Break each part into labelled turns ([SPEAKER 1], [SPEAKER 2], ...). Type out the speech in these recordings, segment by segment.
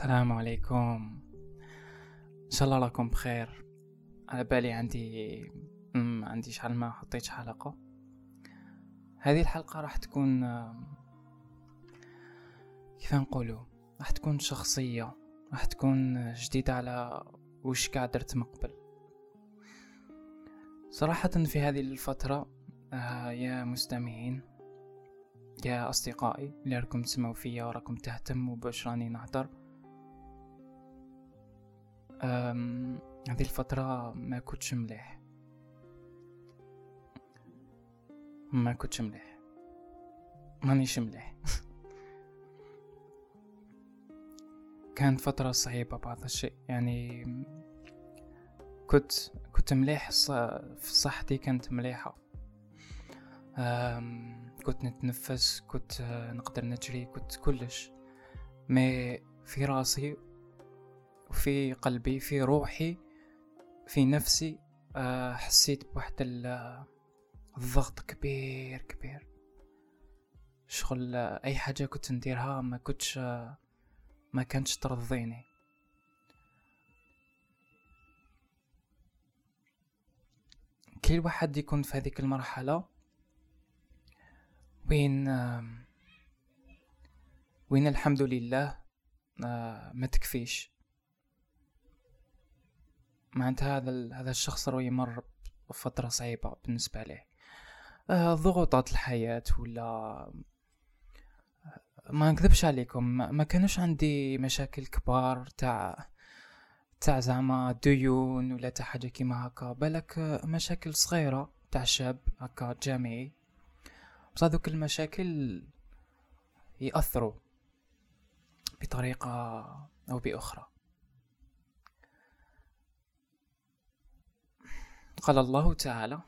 [SPEAKER 1] السلام عليكم. إن شاء الله راكم بخير. على بالي عندي مم، عندي شحال ما حطيت حلقة. هذه الحلقة راح تكون كيف نقولوا راح تكون شخصية راح تكون جديدة على وش قاعد درت من قبل. صراحة في هذه الفترة آه يا مستمعين يا أصدقائي اللي راكم تسمعوا فيا وراكم تهتموا باش راني نهدر أم، هذه الفترة ما كنتش مليح. ما كنتش مليح. مانيش مليح. كانت فترة صعيبة بعض الشيء. يعني كنت كنت مليح في صحتي كانت مليحة. كنت نتنفس كنت نقدر نجري كنت كلش. ما في راسي وفي قلبي في روحي في نفسي آه، حسيت بواحد ال- الضغط كبير كبير. شغل آه، أي حاجة كنت نديرها ما كنتش آه، ما كانتش ترضيني. كل واحد يكون في هذيك المرحلة وين وين الحمد لله آه، ما تكفيش. معناتها هذا هذا الشخص راه يمر بفترة صعيبة بالنسبة له آه، ضغوطات الحياة ولا ما نكذبش عليكم ما كانوش عندي مشاكل كبار تاع تاع زعما ديون ولا تاع حاجة كيما هكا بالك آه، مشاكل صغيرة تاع شاب هكا جامعي. بصح دوك المشاكل يأثروا بطريقة أو بأخرى. قال الله تعالى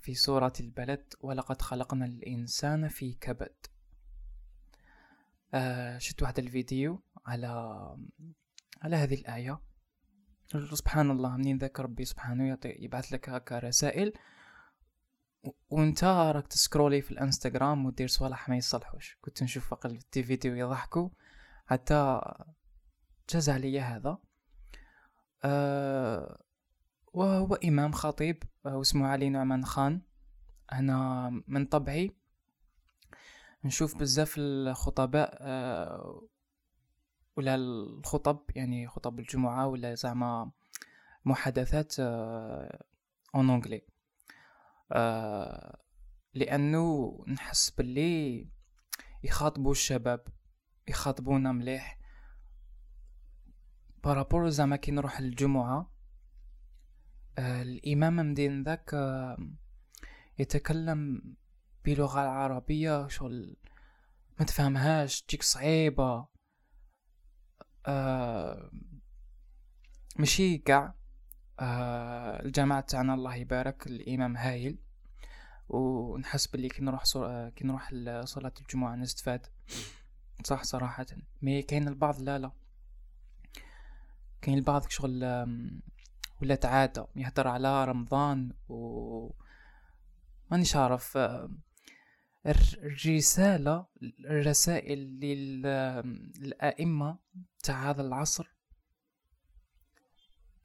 [SPEAKER 1] في سورة البلد ولقد خلقنا الإنسان في كبد. آه شفت واحد الفيديو على على هذه الآية. سبحان الله منين ذاك ربي سبحانه يبعث لك هكا رسائل. وانت راك تسكرولي في الانستغرام ودير صوالح ما يصلحوش. كنت نشوف أقل في فيديو يضحكوا. حتى جاز عليا هذا. أه وهو إمام خطيب آه، واسمه علي نعمان خان. أنا من طبعي نشوف بزاف الخطباء أه ولا الخطب يعني خطب الجمعة ولا زعما محادثات en anglais أه لأنه نحس باللي يخاطبوا الشباب يخاطبونا مليح. par rapport زعما كي نروح الجمعة آه، الإمام مدين ذاك يتكلم بلغة العربية شغل ما تفهمهاش تجيك صعيبة. ماشي قاع آه، الجماعة تاعنا الله يبارك الإمام هايل. ونحس باللي كي نروح. آه، كي نروح لصلاة الجمعة نستفاد. صح صراحة. مي كاين البعض لا لا. كاين البعض شغل آم، ولات عادة يهدر على رمضان و مانيش عارف آه، الر- الرسالة الرسائل لل- للأئمة تاع هذا العصر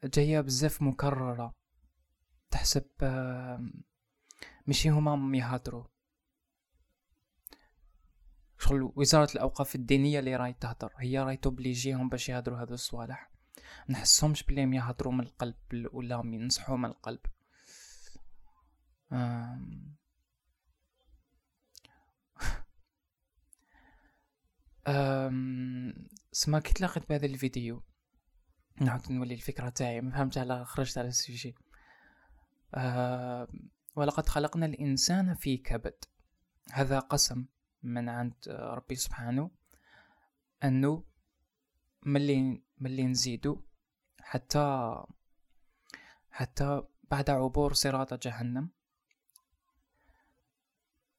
[SPEAKER 1] جاية بزاف مكررة تحسب آم، ماشي هما مم يهدروا. شغل وزارة الأوقاف الدينية اللي راهي تهدر هي راهي توبليجيهم باش يهدروا هذو الصوالح. نحسهمش بلي يهدروا من القلب ولا ينصحوا من القلب. آم. سما كي تلاقيت بهذا الفيديو نعاود نولي الفكرة تاعي ما فهمت على خرجت على السوجي. أم... ولقد خلقنا الإنسان في كبد. هذا قسم من عند ربي سبحانه أنه ملي ملي نزيدو حتى حتى بعد عبور صراط جهنم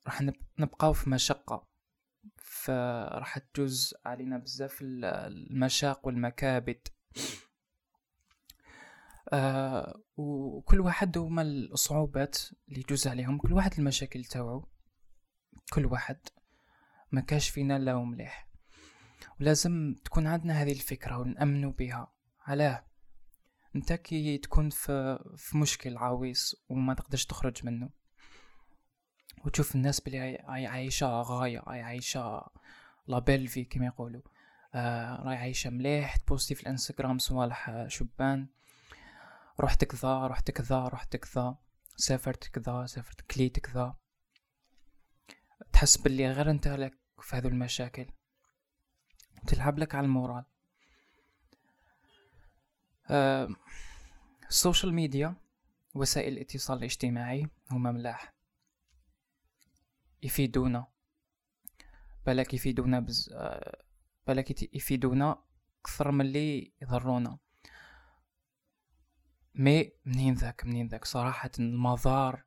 [SPEAKER 1] راح نب- نبقاو في مشقة. فراح تجوز علينا بزاف ال- المشاق والمكابد آه وكل واحد هما الصعوبات اللي يجوز عليهم. كل واحد المشاكل تاوعو كل واحد. ما كاش فينا لا مليح. ولازم تكون عندنا هذه الفكرة ونأمنوا بها. علاه. انت كي تكون في, في مشكل عويص وما تقدرش تخرج منه. وتشوف الناس بلي عايشة غاية عايشة لابيل في كما يقولوا. آه راهي عايشة مليح تبوستي في الانستغرام صوالح شبان. رحت كذا رحت كذا رحت كذا سافرت كذا سافرت كليت كذا تحس باللي غير انت لك في هذو المشاكل. تلعب لك على ال moral. ال social media وسائل الاتصال الاجتماعي هما ملاح. يفيدونا. بالك يفيدونا بز آه بالك يفيدونا أكثر من اللي يضرونا. mais منين ذاك؟ منين ذاك؟ صراحة المضار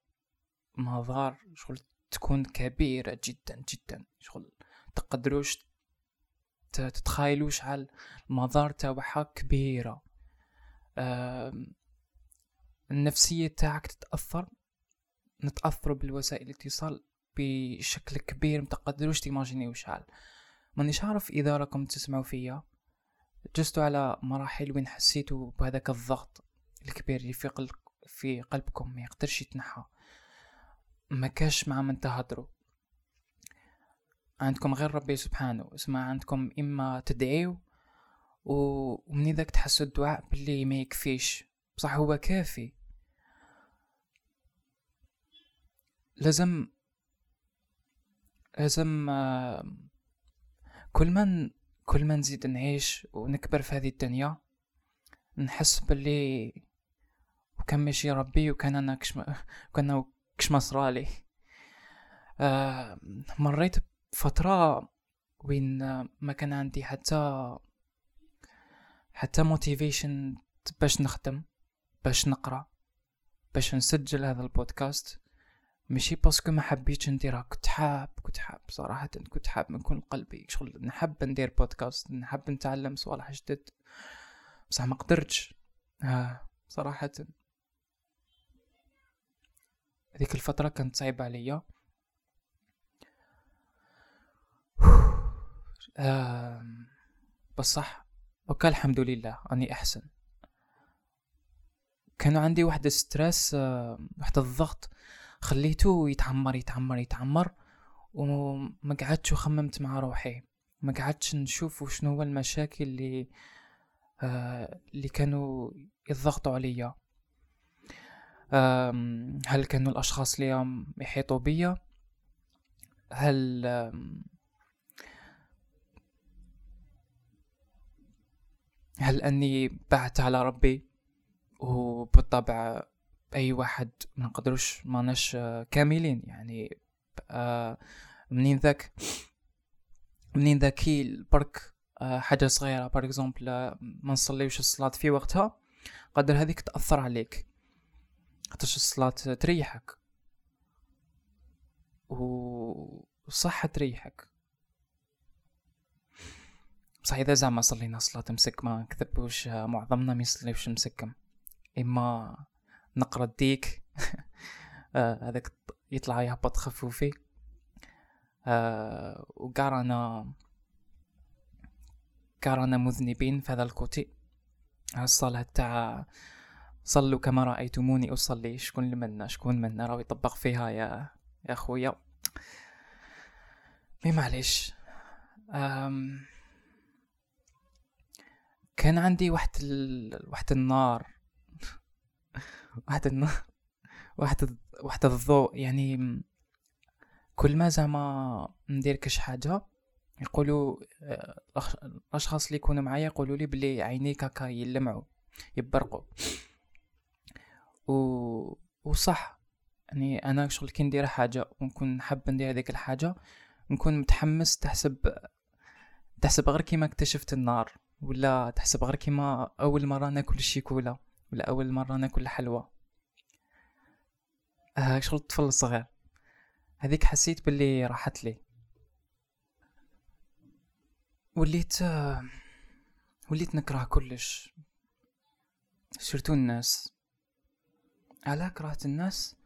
[SPEAKER 1] مضار شغل تكون كبيرة جدا جدا. شغل تقدروش تتخيلوش على المضار تاعها كبيرة. النفسية تاعك تتأثر نتأثر بالوسائل الاتصال بشكل كبير متقدروش تيماجينيو شحال. مانيش عارف إذا راكم تسمعوا فيا. جستوا على مراحل وين حسيتوا بهذاك الضغط الكبير اللي في قلب في قلبكم ما يقدرش يتنحى. ما كاش مع من تهضروا عندكم غير ربي سبحانه اسمع عندكم إما تدعيو ومن ذاك تحسوا الدعاء باللي ما يكفيش. بصح هو كافي. لازم لازم كل ما كل ما نزيد نعيش ونكبر في هذه الدنيا نحس باللي وكان ماشي ربي وكان أنا كش كان كش ما صرالي آه مريت فترة وين ما كان عندي حتى حتى motivation باش نخدم باش نقرأ باش نسجل هذا البودكاست. ماشي باسكو ما حبيتش نديرها كنت حاب كنت حاب صراحة كنت حاب من كل قلبي شغل. نحب ندير بودكاست نحب نتعلم صوالح جدد. بصح ما قدرتش. آه صراحة. هذيك الفترة كانت صعيبة عليا. بصح وكا الحمد لله اني أحسن. كانوا عندي واحد ستريس آه واحد الضغط خليته يتعمر يتعمر يتعمر وما قعدتش وخممت مع روحي. ما قعدتش نشوف شنو هو المشاكل اللي آه اللي كانوا يضغطوا عليا. هل كانوا الأشخاص اللي يحيطوا بيا؟ هل هل أني بعدت على ربي؟ وبالطبع أي واحد ما نقدروش ماناش كاملين. يعني آه، منين ذاك؟ منين ذاكي برك آه، حاجة صغيرة. par exemple آه، ما نصليوش الصلاة في وقتها. قدر هذيك تأثر عليك. خاطرش الصلاة تريحك. وصح تريحك. بصح إذا زعما صلينا صلاة مسك ما نكذبوش معظمنا ما يصليوش مسكم. إما نقرأ الديك آه، هذاك يطلع يهبط خفوفي آه وقرانا قرانا مذنبين في هذا الكوتي. الصلاة تاع صلوا كما رأيتموني أصلي. شكون منا؟ شكون منا راه يطبق فيها يا يا خويا مي معليش. كان عندي واحد ال... واحد النار. واحد النار واحد واحد الضوء. يعني كل ما زعما ندير كش حاجة يقولوا آه، الأشخاص اللي يكونوا معايا يقولوا لي بلي عينيك هكا يلمعوا يبرقوا. و... وصح. يعني أنا شغل كي ندير حاجة ونكون حاب ندير هذيك الحاجة نكون متحمس تحسب تحسب غير كيما اكتشفت النار. ولا تحسب غير كيما أول مرة ناكل الشيكولا ولا أول مرة ناكل حلوى. آه شغل الطفل الصغير. هذيك حسيت باللي راحت لي. وليت آه وليت نكره كلش. سيرتو الناس. على كرهت الناس؟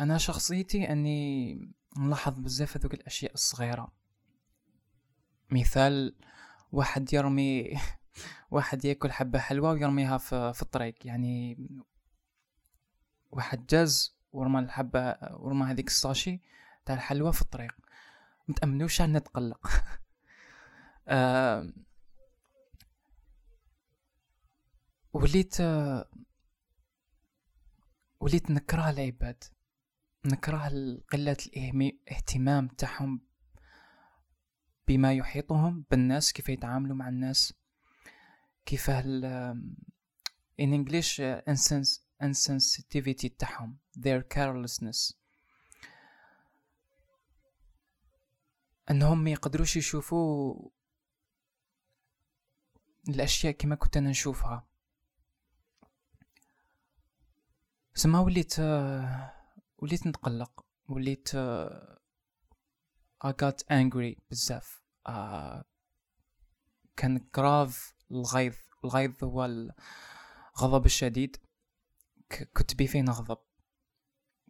[SPEAKER 1] أنا شخصيتي أني نلاحظ بزاف هذوك الأشياء الصغيرة. مثال واحد يرمي واحد ياكل حبة حلوى ويرميها في, في الطريق. يعني واحد جاز ورمى الحبة ورمى هذيك الساشي تاع الحلوى في الطريق. متأمنوش عن نتقلق وليت وليت نكره العباد نكره قلة الاهتمام تاعهم بما يحيطهم بالناس كيف يتعاملوا مع الناس كيف ال in English uh, insensitivity تاعهم their carelessness. إنهم ما يقدروش يشوفوا الأشياء كما كنت أنا نشوفها. سما وليت وليت نتقلق وليت I got angry بزاف. Uh, كان كراف الغيظ الغيظ هو الغضب الشديد. كنت بي فيه نغضب.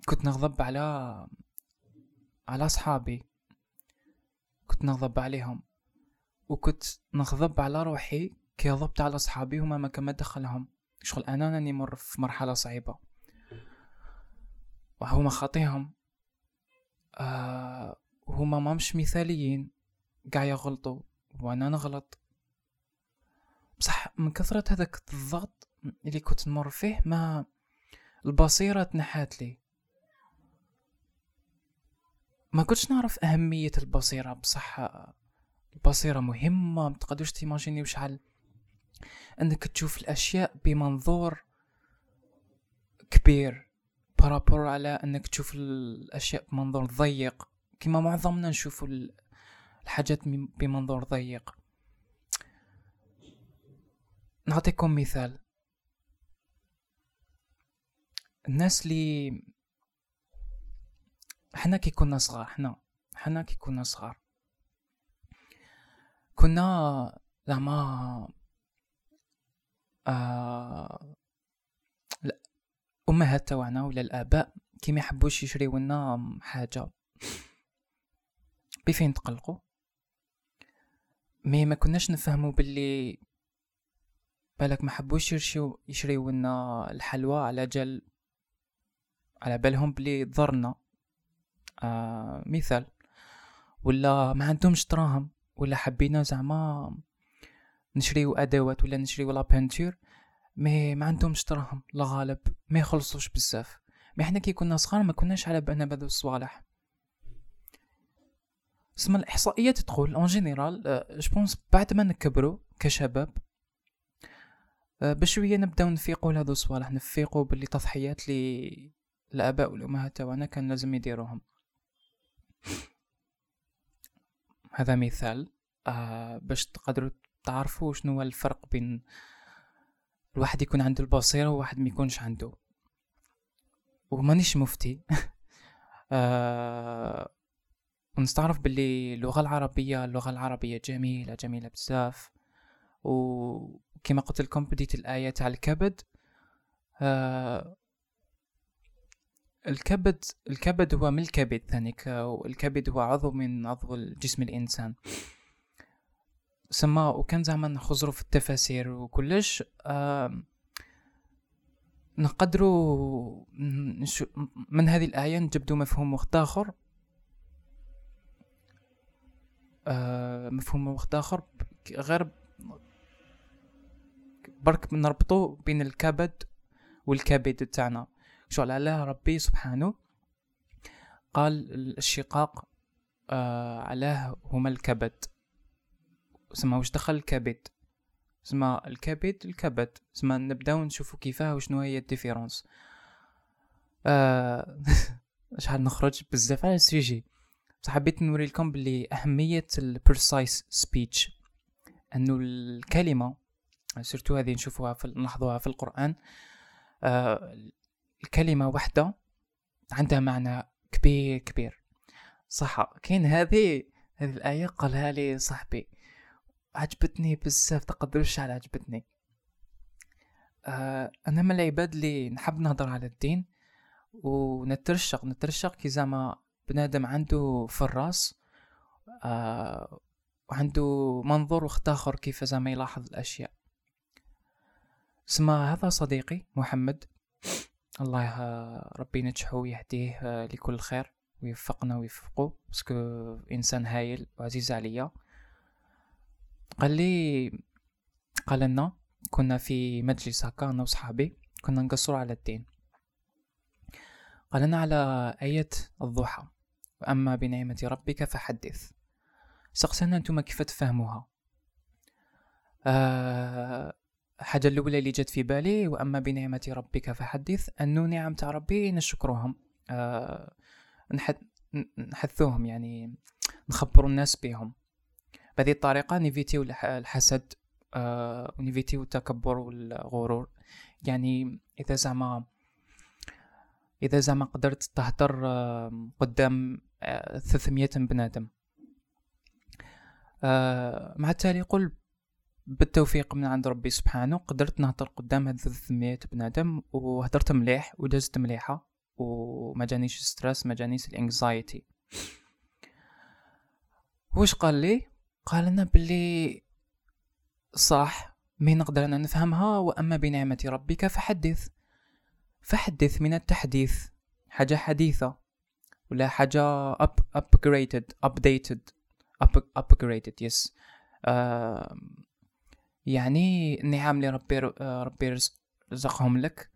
[SPEAKER 1] كنت نغضب على على صحابي كنت نغضب عليهم. وكنت نغضب على روحي كي غضبت على صحابي هما ما كما دخلهم. شغل أنا راني مر في مرحلة صعيبة. وهما خاطيهم آه هما ما مش مثاليين. قاع يغلطوا وأنا نغلط بصح من كثرة هذاك الضغط اللي كنت نمر فيه ما البصيرة تنحات لي. ما كنتش نعرف أهمية البصيرة بصح البصيرة مهمة متقدرش تيماجيني وشحال أنك تشوف الأشياء بمنظور كبير بارابور على أنك تشوف الأشياء بمنظور ضيق. كما معظمنا نشوف الحاجات بمنظور ضيق. نعطيكم مثال. الناس اللي حنا كي كنا صغار حنا حنا كي كنا صغار. كنا زعما آه الامهات تاعنا ولا الآباء كي ما يحبوش يشريو لنا حاجة. بفين تقلقوا؟ مي ما كناش نفهموا باللي بالك ما حبوش يشريو يشريو لنا الحلوى على جال على بالهم بلي ضرنا. آه مثال. ولا ما عندهمش دراهم ولا حبينا زعما نشريو أدوات ولا نشريو la peinture mais ما عندهمش دراهم الله غالب ما يخلصوش بزاف. mais حنا كي كنا صغار ما كناش على بالنا بهذو الصوالح. سما الاحصائيات تقول en général je pense بعد ما نكبروا كشباب آه، بشوية نبداو نفيقوا لهذو الصوالح. نفيقوا باللي تضحيات لي الآباء والأمهات تاعنا كان لازم يديروهم. هذا مثال آه باش تقدروا تعرفوا شنو الفرق بين الواحد يكون عنده البصيرة وواحد ما يكونش عنده. ومانيش مفتي. آه ونستعرف باللي اللغة العربية اللغة العربية جميلة جميلة بزاف. وكما قلت لكم بديت الآية تاع الكبد. آه الكبد الكبد هو من الكبد ثانيك والكبد هو عضو من عضو جسم الإنسان. سما وكان زعما نخزرو في التفاسير وكلش آه نقدروا من هذه الآية نجبدو مفهوم وقت آخر آه مفهوم وقت آخر. غير برك نربطو بين الكبد والكبد تاعنا. شغل على ربي سبحانه قال الشقاق آه علاه هما الكبد. سما واش دخل الكبد؟ سما الكبد الكبد. سما نبداو نشوفو كيفاه وشنو هي ال différence. آه شحال نخرج؟ بزاف على ال sujet بصح حبيت نوري لكم بلي أهمية ال precise speech انه الكلمة surtout هذه نشوفوها في نلاحظوها في القرآن آه الكلمة واحدة عندها معنى كبير كبير. صح كاين هذه هذه الآية قالها لي صاحبي. عجبتني بزاف تقدروش على عجبتني. آه أنا من العباد اللي نحب نهضر على الدين ونترشق نترشق كي زعما بنادم عنده في الراس آه وعنده منظور وقت آخر كيف زعما يلاحظ الأشياء. سما هذا صديقي محمد. الله ربي ينجحه ويهديه لكل خير ويوفقنا ويوفقه. parce que إنسان هايل وعزيز عليا. قال لي قال لنا كنا في مجلس هكا أنا وصحابي كنا نقصروا على الدين. قال لنا على آية الضحى. وأما بنعمة ربك فحدث. سقسنا أنتم كيف تفهموها أه حاجة الأولى اللي جات في بالي وأما بنعمة ربك فحدث. أنو نعم تاع ربي نشكرهم. أه نحثوهم يعني نخبروا الناس بهم. بهذه الطريقة نيفيتيو الحسد أه ونيفيتيو التكبر والغرور. يعني إذا زعما إذا زعما قدرت تهدر قدام 300 آه، بنادم. آه، مع التالي قل بالتوفيق من عند ربي سبحانه قدرت نهضر قدام هاد 300 بنادم وهدرت مليح ودازت مليحة وما جانيش stress ما جانيش ال anxiety واش قال لي؟ قال لنا بلي صح مي نقدر أنا نفهمها وأما بنعمة ربك فحدث فحدث من التحديث حاجة حديثة. ولا حاجة up upgraded updated up upgraded yes. uh, يعني النعم اللي ربي ربي رزقهم لك.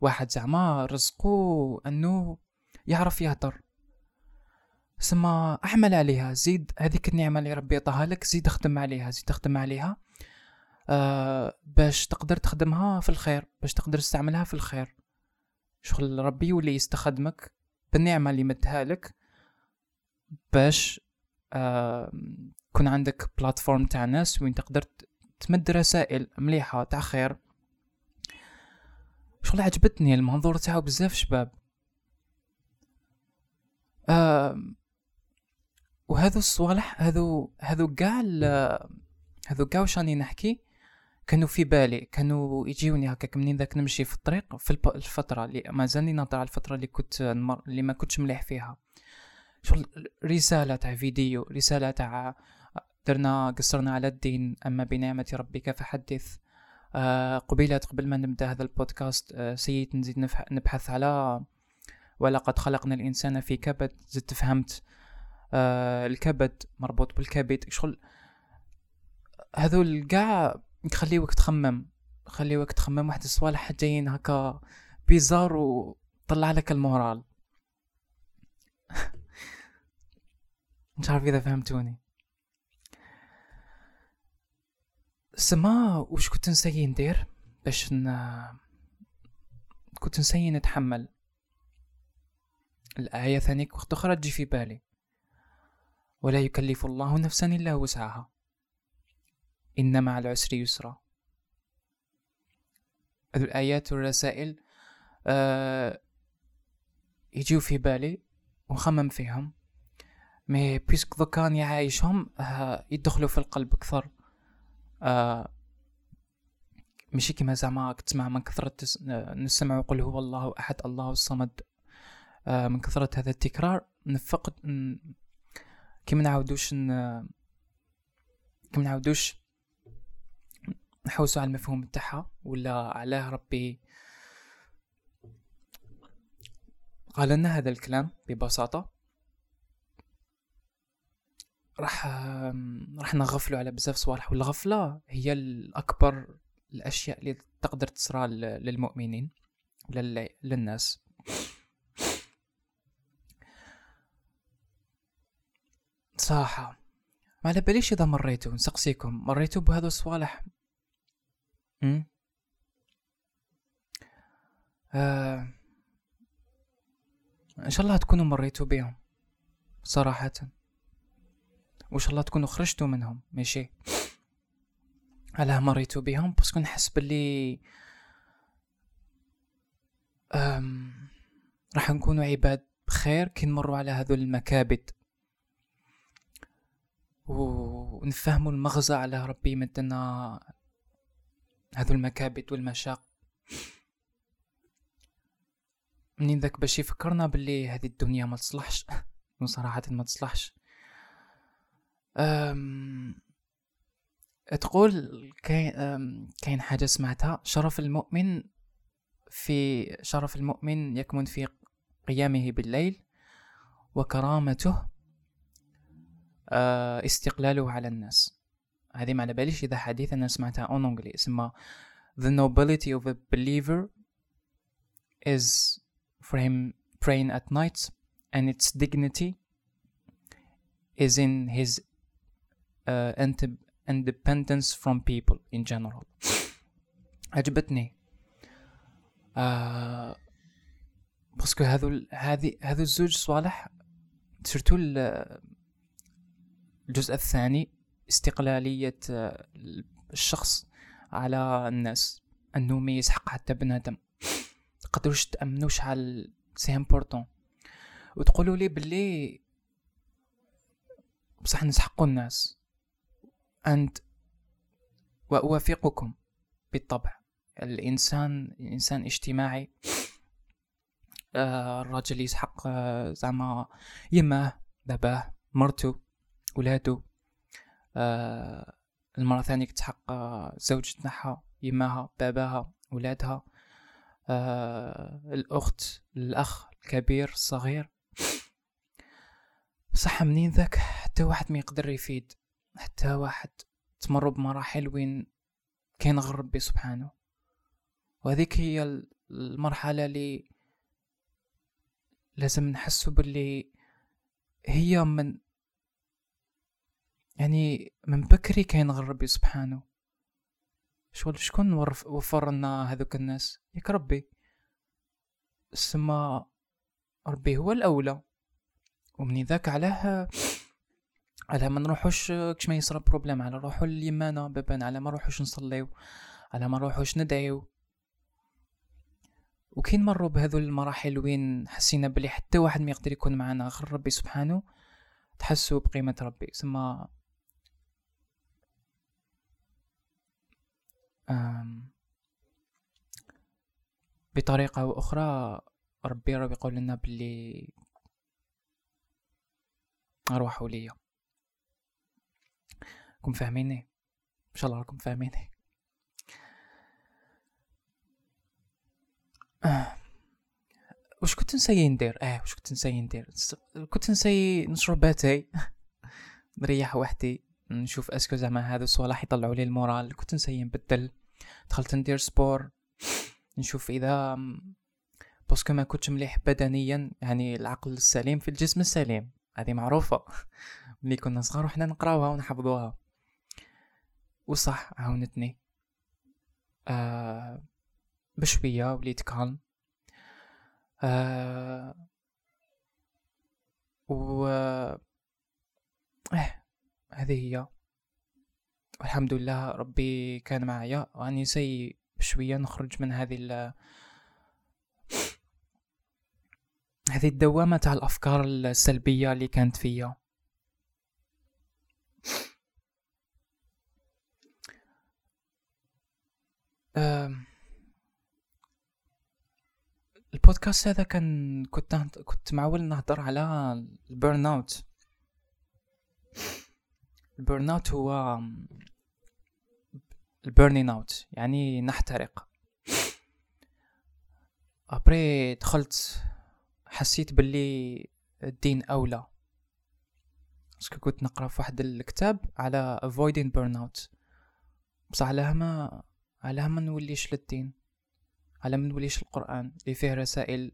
[SPEAKER 1] واحد زعما رزقو انه يعرف يهدر سما احمل عليها زيد هذيك النعمة اللي ربي عطاها لك زيد اخدم عليها زيد اخدم عليها. آه باش تقدر تخدمها في الخير باش تقدر تستعملها في الخير. شغل ربي يولي يستخدمك. بالنعمة اللي مدها لك باش آه يكون عندك بلاتفورم تاع ناس وين تقدر تمد رسائل مليحة تاع خير. شغل عجبتني المنظور تاعو بزاف شباب. آه وهذو الصوالح هذو هذو كاع هذو كاع واش راني نحكي؟ كانوا في بالي كانوا يجيوني هكاك منين ذاك نمشي في الطريق في الفترة اللي مازالني ناطر على الفترة اللي كنت نمر اللي ما كنتش مليح فيها. شغل رسالة تاع فيديو رسالة تاع درنا قصرنا على الدين أما بنعمة ربك فحدث. آه قبيلة قبل ما نبدأ هذا البودكاست آه نزيد نبحث على ولقد خلقنا الإنسان في كبد. زدت فهمت. آه الكبد مربوط بالكبد. شغل هذول كاع يخليوك تخمم يخليوك تخمم واحد الصوالح جايين هكا بيزار وطلع لك المورال. مش عارف إذا فهمتوني. سما وش كنت نسيي ندير باش ن... كنت نسيي نتحمل؟ الآية ثانيك وقت أخرى تجي في بالي. ولا يكلف الله نفسا إلا وسعها. إن مع العسر يسرا. الآيات والرسائل آه يجيو في بالي وخمم فيهم. مي بيسك ذو كان يعايشهم آه يدخلوا في القلب أكثر. آه ماشي كيما زعما تسمع من كثرة نسمع قل هو الله أحد الله الصمد. آه من كثرة هذا التكرار نفقد كيما نعاودوش. كيما نعاودوش نحوسوا على المفهوم تاعها ولا علاه ربي قال لنا هذا الكلام ببساطة. راح راح نغفلوا على بزاف صوالح والغفلة هي الأكبر الأشياء اللي تقدر تصرى للمؤمنين للناس. صراحة ما على باليش إذا مريتوا نسقسيكم. مريتوا بهذو الصوالح آه إن شاء الله تكونوا مريتوا بهم صراحة. وإن شاء الله تكونوا خرجتوا منهم ماشي؟ علاه مريتوا بهم باسكو نحس باللي راح نكونوا عباد بخير كي نمروا على هذو المكابد. ونفهموا المغزى على ربي يمدنا هذو المكابد والمشاق. منين ذاك باش يفكرنا باللي هذه الدنيا ما تصلحش؟ صراحة ما تصلحش. أم... تقول كاين. كاين حاجة سمعتها. شرف المؤمن في شرف المؤمن يكمن في قيامه بالليل وكرامته آه، استقلاله على الناس. هذه ما على باليش اذا حديث أنا سمعتها en anglais اسمها the nobility of a believer is for him praying at night and its dignity is in his uh, independence from people in general عجبتني آه parce que هذو هذه هذو الزوج صوالح surtout الجزء الثاني استقلالية آه، الشخص على الناس أنه ما يسحق حتى بنادم. تقدروش تأمنوا شحال c'est important وتقولوا لي بلي بصح نسحقوا الناس. أنت وأوافقكم بالطبع. الإنسان الإنسان اجتماعي آه الراجل يسحق آه زعما يماه باباه مرتو ولادو آه المرة ثانية تحق آه زوج تاعها يماها باباها ولادها. آه الأخت الأخ الكبير الصغير. صح منين ذاك؟ حتى واحد ما يقدر يفيد. حتى واحد تمر بمراحل وين غير ربي سبحانه. وهذيك هي المرحلة اللي لازم نحسو باللي هي من يعني من بكري كاين غير ربي سبحانه. شغل شكون وفر لنا هذوك الناس؟ ياك ربي. سما ربي هو الأولى. ومن ذاك علاه على ما نروحوش كش ما يصرى بروبليم على نروحو لليمانه بابا على ما نروحوش نصليو على ما نروحوش ندعيو. وكين مروا بهذو المراحل وين حسينا بلي حتى واحد ما يقدر يكون معنا غير ربي سبحانه تحسوا بقيمة ربي. سما بطريقة أو أخرى ربي راه يقول لنا بلي أرواحوا ليا راكم فاهميني؟ إن شاء الله راكم فاهميني. آه. وش كنت نسيي ندير؟ آه وش كنت نسيي ندير؟ كنت نسيي نشرب لاتاي نريح وحدي. نشوف est-ce que زعما هذا الصوالح يطلعوا لي ال moral. كنت نسيي نبدل دخلت ندير sport. نشوف إذا parce que ما كنتش مليح بدنيا. يعني العقل السليم في الجسم السليم. هذه معروفة. ملي كنا صغار وحنا نقراوها ونحفظوها. وصح عاونتني. آه بشوية وليت كالم آه و آه هذه هي. والحمد لله ربي كان معايا. وأني سي بشوية نخرج من هذه هذه الدوامة تاع الأفكار السلبية اللي كانت فيا. البودكاست هذا كان كنت كنت معول نهضر على ال burnout. ال burnout هو ال burning out يعني نحترق. après دخلت حسيت باللي الدين أولى. parce que كنت نقرأ في واحد الكتاب على avoiding burnout. بصح علاه ما علاه ما نوليش للدين. على ما نوليش القرآن اللي فيه رسائل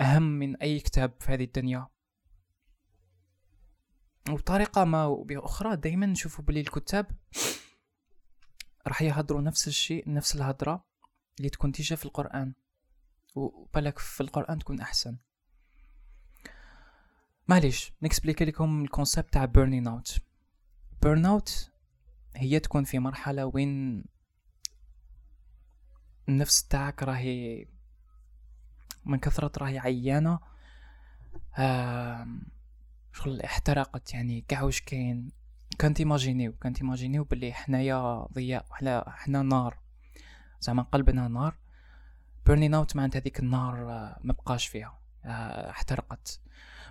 [SPEAKER 1] أهم من أي كتاب في هذه الدنيا. وبطريقة ما باخرى دائما نشوفوا بلي الكتاب راح يهضروا نفس الشيء نفس الهضره اللي تكون تيجا في القرآن. وبالك في القرآن تكون أحسن. معليش ن expliquer لكم ال concept تاع burning out burn out هي تكون في مرحلة وين النفس تاعك راهي من كثرة راهي عيانة. شغل احترقت يعني كاع واش كاين. quand t'imaginer quand t'imaginer بلي حنايا ضياء حنا حنا نار. زعما قلبنا نار. burning out معناتها هذيك النار آه، ما بقاش فيها. آه، احترقت.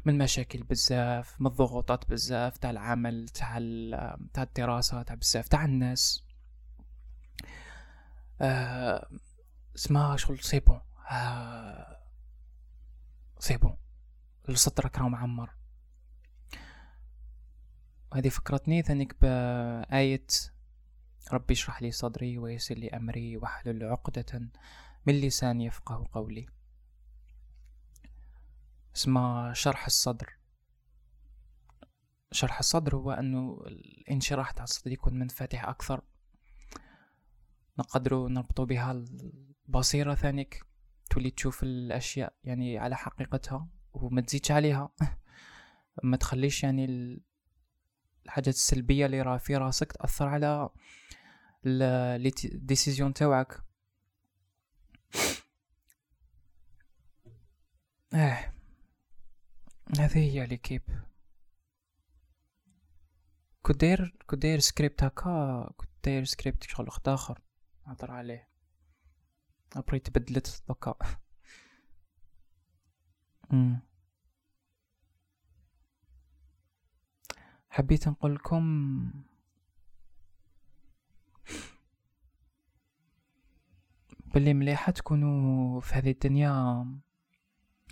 [SPEAKER 1] من مشاكل بزاف من الضغوطات بزاف تاع العمل تاع تاع الدراسة تاع بزاف تاع الناس. آه اسمها شغل c'est bon. آه c'est bon. صدرك راه معمر. هذه فكرتني ثانيك بآية ربي اشرح لي صدري ويسر لي أمري واحلل عقدة من لساني يفقهوا قولي. اسمه شرح الصدر. شرح الصدر هو أنه الانشراح تاع الصدر يكون منفتح أكثر. نقدروا نربطوا بها البصيرة ثانيك. تولي تشوف الأشياء يعني على حقيقتها وما تزيدش عليها. ما تخليش يعني الحاجات السلبية اللي راه في راسك تأثر على ال décision تاوعك. آه. هذه هي l'équipe كنت داير كنت داير سكريبت هكا كنت داير سكريبت شغل وقت آخر نهضر عليه. ابري تبدلت دوكا حبيت نقول لكم باللي مليحة تكونوا في هذه الدنيا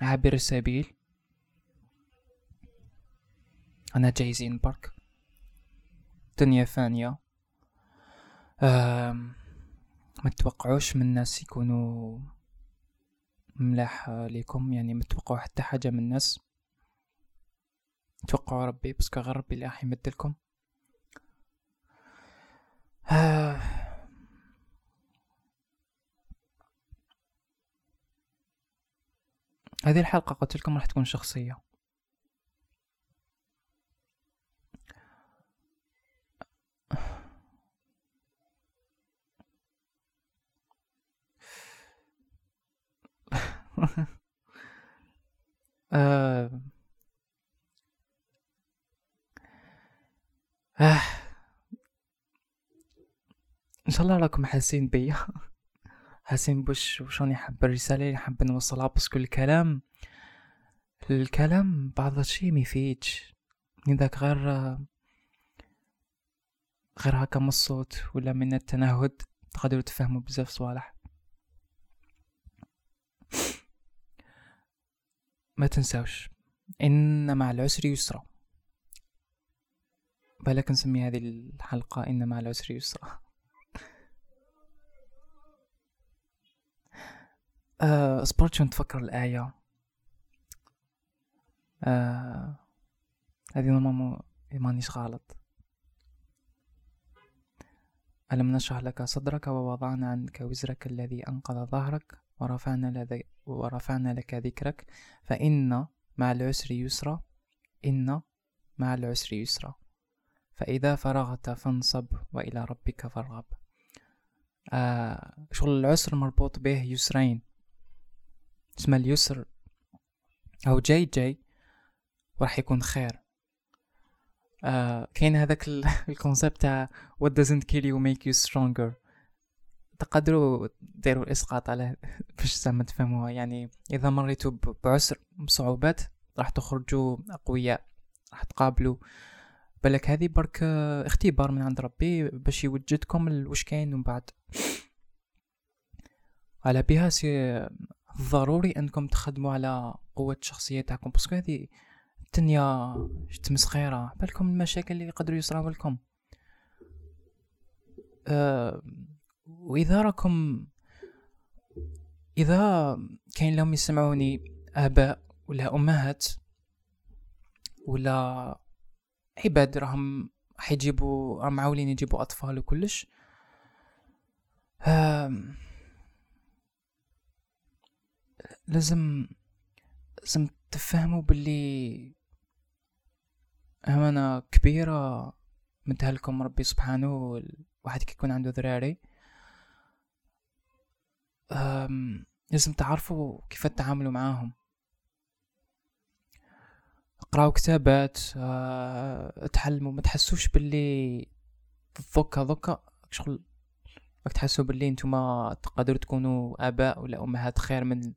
[SPEAKER 1] عابر السبيل أنا جايزين برك. دنيا فانية. ما تتوقعوش من الناس يكونوا ملاح ليكم يعني ما حتى حاجة من الناس. توقعوا ربي بس غير ربي اللي راح يمدلكم آه هذه الحلقة قلت لكم راح تكون شخصية آه. آه. إن شاء الله راكم حاسين بيا. حاسين بوش وشوني حاب الرسالة اللي حاب نوصلها بس الكلام الكلام بعض الشيء ميفيدش ذاك غير غير هكا من الصوت ولا من التنهد تقدروا تفهموا بزاف صوالح. ما تنساوش. إن مع العسر يسرا. بالك نسمي هذه الحلقة إن مع العسر يسرا. أه صبرت شو نتفكر الآية؟ أه هذه normalement مانيش غلط. ألم نشرح لك صدرك ووضعنا عنك وزرك الذي أنقض ظهرك ورفعنا, ورفعنا لك ذكرك فإن مع العسر يسرا. إن مع العسر يسرا. فإذا فرغت فانصب وإلى ربك فارغب. آه شغل العسر مربوط به يسرين. اسم اليسر. أو جاي جاي راح يكون خير. آه كاين هذاك الكونسيبت تاع what doesn't kill you make you stronger. تقدروا ديروا الاسقاط على باش زعما تفهموها. يعني إذا مريتوا بعسر بصعوبات راح تخرجوا أقوياء راح تقابلوا. بالك هذه برك اختبار من عند ربي باش يوجدكم واش كاين من بعد. على بها c'est ضروري انكم تخدموا على قوة الشخصية تاعكم parce que هذه الدنيا تمسخيرة بالكم المشاكل اللي يقدروا يصراو لكم. أه وإذا راكم إذا كاين لهم يسمعوني آباء ولا أمهات ولا عباد راهم حيجيبوا راهم معولين يجيبوا أطفال وكلش. لازم لازم تفهموا باللي أمانة كبيرة مدها ربي سبحانه واحد كيكون عنده ذراري. لازم تعرفوا كيف تتعاملوا معاهم. اقراو كتابات أه، تعلموا ما تحسوش باللي ضوكا ضوكا شغل. راك تحسوا باللي نتوما تقدروا تكونوا آباء ولا أمهات خير من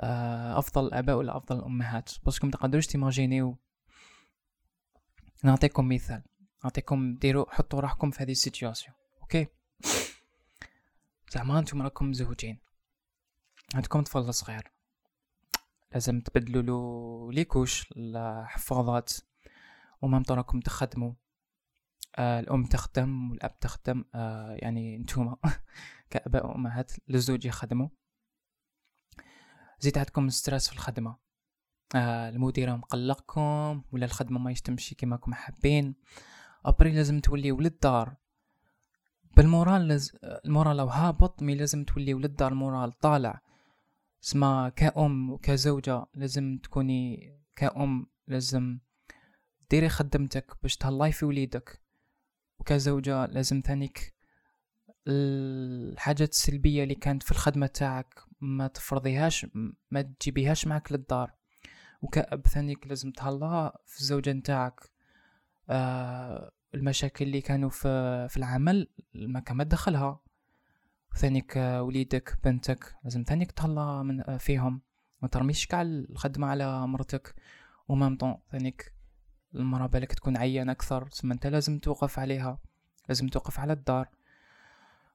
[SPEAKER 1] آه، أفضل الاباء ولا أفضل الامهات parce que ما تقدروش t'imaginer. نعطيكم مثال. نعطيكم ديروا حطوا روحكم في هذه ال situation okay؟ زعما أنتم راكم مزوجين عندكم طفل صغير. لازم تبدلوا له les couches الحفاضات و même temps راكم تخدموا. آه الأم تخدم والأب تخدم آه يعني نتوما كأباء وأمهات للزوج يخدموا. زيد عندكم stress في الخدمة. آه المدير مقلقكم ولا الخدمة ما تمشي كما راكم حابين. après لازم توليو للدار. بال moral لز... ال moral لو هابط mais لازم توليو للدار ال moral طالع. اسمع كأم وكزوجة لازم تكوني كأم لازم ديري خدمتك باش تهلاي في وليدك. وكزوجة لازم ثانيك الحاجات السلبية اللي كانت في الخدمة تاعك ما تفرضيهاش ما تجيبيهاش معك للدار. وكأب ثانيك لازم تهلا في الزوجة نتاعك. آه المشاكل اللي كانوا في, في العمل ما كان ما تدخلها. ثانيك وليدك بنتك لازم ثانيك تهلا من فيهم. ما ترميش كاع الخدمة على مرتك. ومام طون ثانيك المرأة بالك تكون عيان أكثر. ثم أنت لازم توقف عليها. لازم توقف على الدار.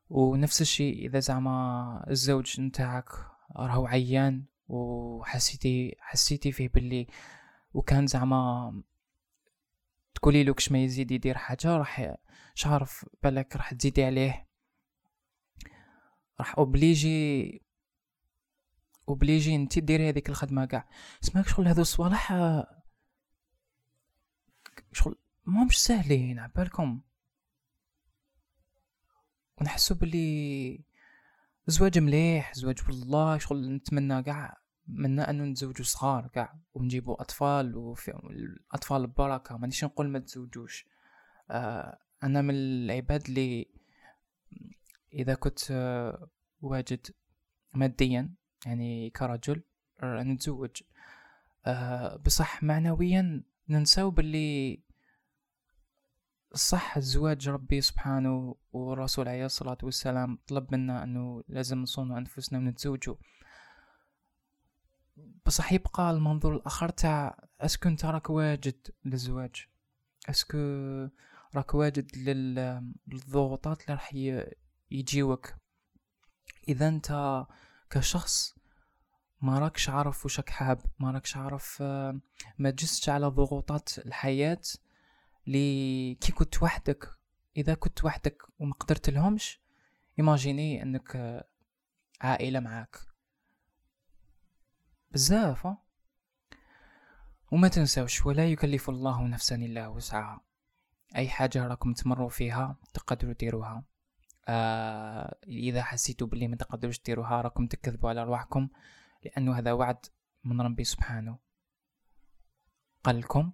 [SPEAKER 1] ونفس الشيء إذا زعما الزوج نتاعك راهو عيان وحسيتي حسيتي فيه باللي وكان زعما تقولي له كش ما يزيد يدير حاجة راح شعرف بالك راح تزيدي عليه. راح أوبليجي أوبليجي انت ديري هذيك الخدمة كاع. سمعك شغل هذو الصوالح؟ شغل ما مش سهلين عبالكم ونحسو بلي زواج مليح زواج والله شغل نتمنى كاع منا أنو نتزوجو صغار كاع ونجيبو أطفال وفي الأطفال بركه مانيش نقول ما تزوجوش. آه أنا من العباد اللي إذا كنت واجد ماديا يعني كرجل نتزوج. آه بصح معنويا ننساو باللي صح الزواج ربي سبحانه والرسول عليه الصلاة والسلام طلب منا أنه لازم نصونوا أنفسنا ونتزوجوا. بصح يبقى المنظور الآخر تاع أسكو انت راك واجد للزواج. est-ce que راك واجد للضغوطات اللي راح يجيوك. إذا أنت كشخص ما راكش عارف وشك حاب ما راكش عارف ما gérيتش على ضغوطات الحياة لي كي كنت وحدك إذا كنت وحدك وما قدرت لهمش imaginer انك عائلة معاك. بزاف وما تنساوش ولا يكلف الله نفسا إلا وسعها. أي حاجة راكم تمروا فيها تقدروا ديروها. آه إذا حسيتوا باللي ما تقدروش ديروها راكم تكذبوا على أرواحكم لأنه هذا وعد من ربي سبحانه. قال لكم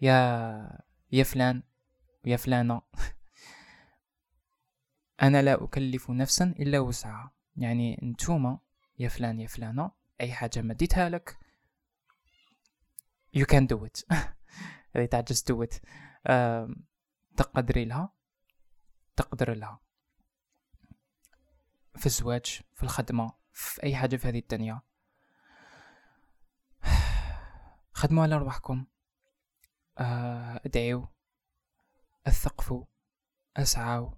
[SPEAKER 1] يا يا فلان يا فلانة أنا لا أكلف نفسا إلا وسعها. يعني نتوما يا فلان يا فلانة أي حاجة مديتها لك you can do it. تاع just do it. تقدري لها. تقدر لها. في الزواج في الخدمة في أي حاجة في هذه الدنيا. خدموا على رواحكم. آه، ادعوا الثقفوا أسعوا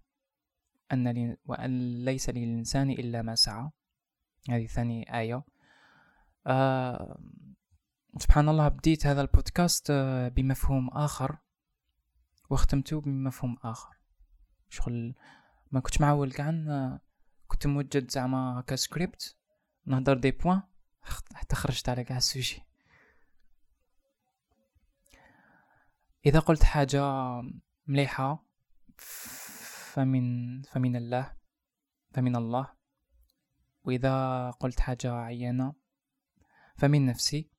[SPEAKER 1] أن لي وأن ليس للإنسان إلا ما سعى. هذه ثاني آية. آه سبحان الله بديت هذا البودكاست آه بمفهوم آخر. واختمته بمفهوم آخر. شغل ما كنت معول آه كنت موجد زعما هكا سكريبت نهضر des points حتى خرجت على كاع ال sujet. إذا قلت حاجة مليحة فمن فمن الله فمن الله. وإذا قلت حاجة عيانة فمن نفسي.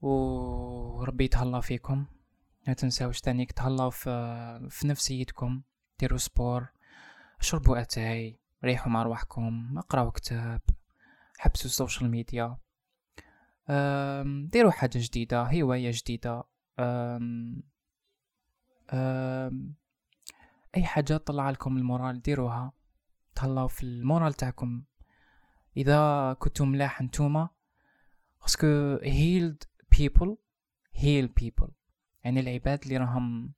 [SPEAKER 1] وربي يتهلا فيكم. لا تنساوش تانيك تهلاو في, في نفسيتكم ديروا sport شربوا أتاي ريحوا مع رواحكم اقراو كتاب حبسوا ال social media. ديروا حاجة جديدة هواية جديدة. أم أم أي حاجة طلع لكم المورال ديروها. تهلاو في المورال تاعكم. إذا كنتو ملاح نتوما خاصكو healed people heal people. يعني العباد اللي راهم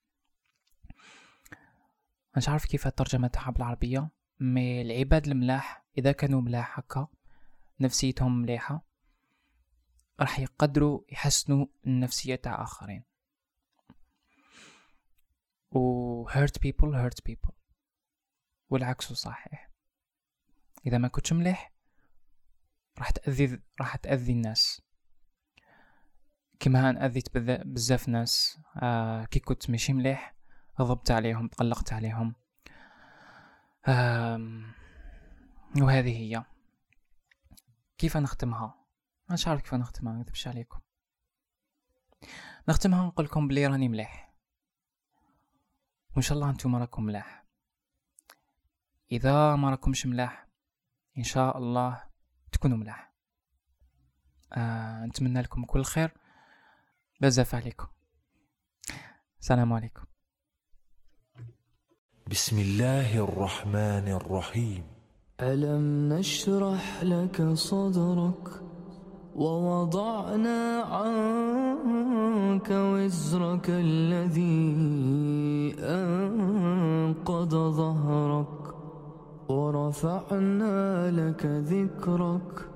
[SPEAKER 1] مش عارف كيف الترجمة تاعها بالعربية مي العباد الملاح إذا كانوا ملاح هكا نفسيتهم مليحة راح يقدروا يحسنوا النفسية تاع آخرين. و hurt people hurt people. والعكس صحيح. إذا ما كنتش مليح راح تأذي راح تأذي الناس. كيما أنا أذيت بزاف ناس آه كي كنت ماشي مليح غضبت عليهم تقلقت عليهم. آه وهذه هي. كيف نختمها؟ مش عارف كيف نختمها نكذبش عليكم. نختمها نقول لكم بلي راني مليح. وإن شاء الله أنتم راكم ملاح إذا ما راكمش ملاح إن شاء الله تكونوا ملاح آه نتمنى لكم كل خير. بزاف عليكم السلام عليكم.
[SPEAKER 2] بسم الله الرحمن الرحيم.
[SPEAKER 3] ألم نشرح لك صدرك ووضعنا عنك وزرك الذي أنقض ظهرك ورفعنا لك ذكرك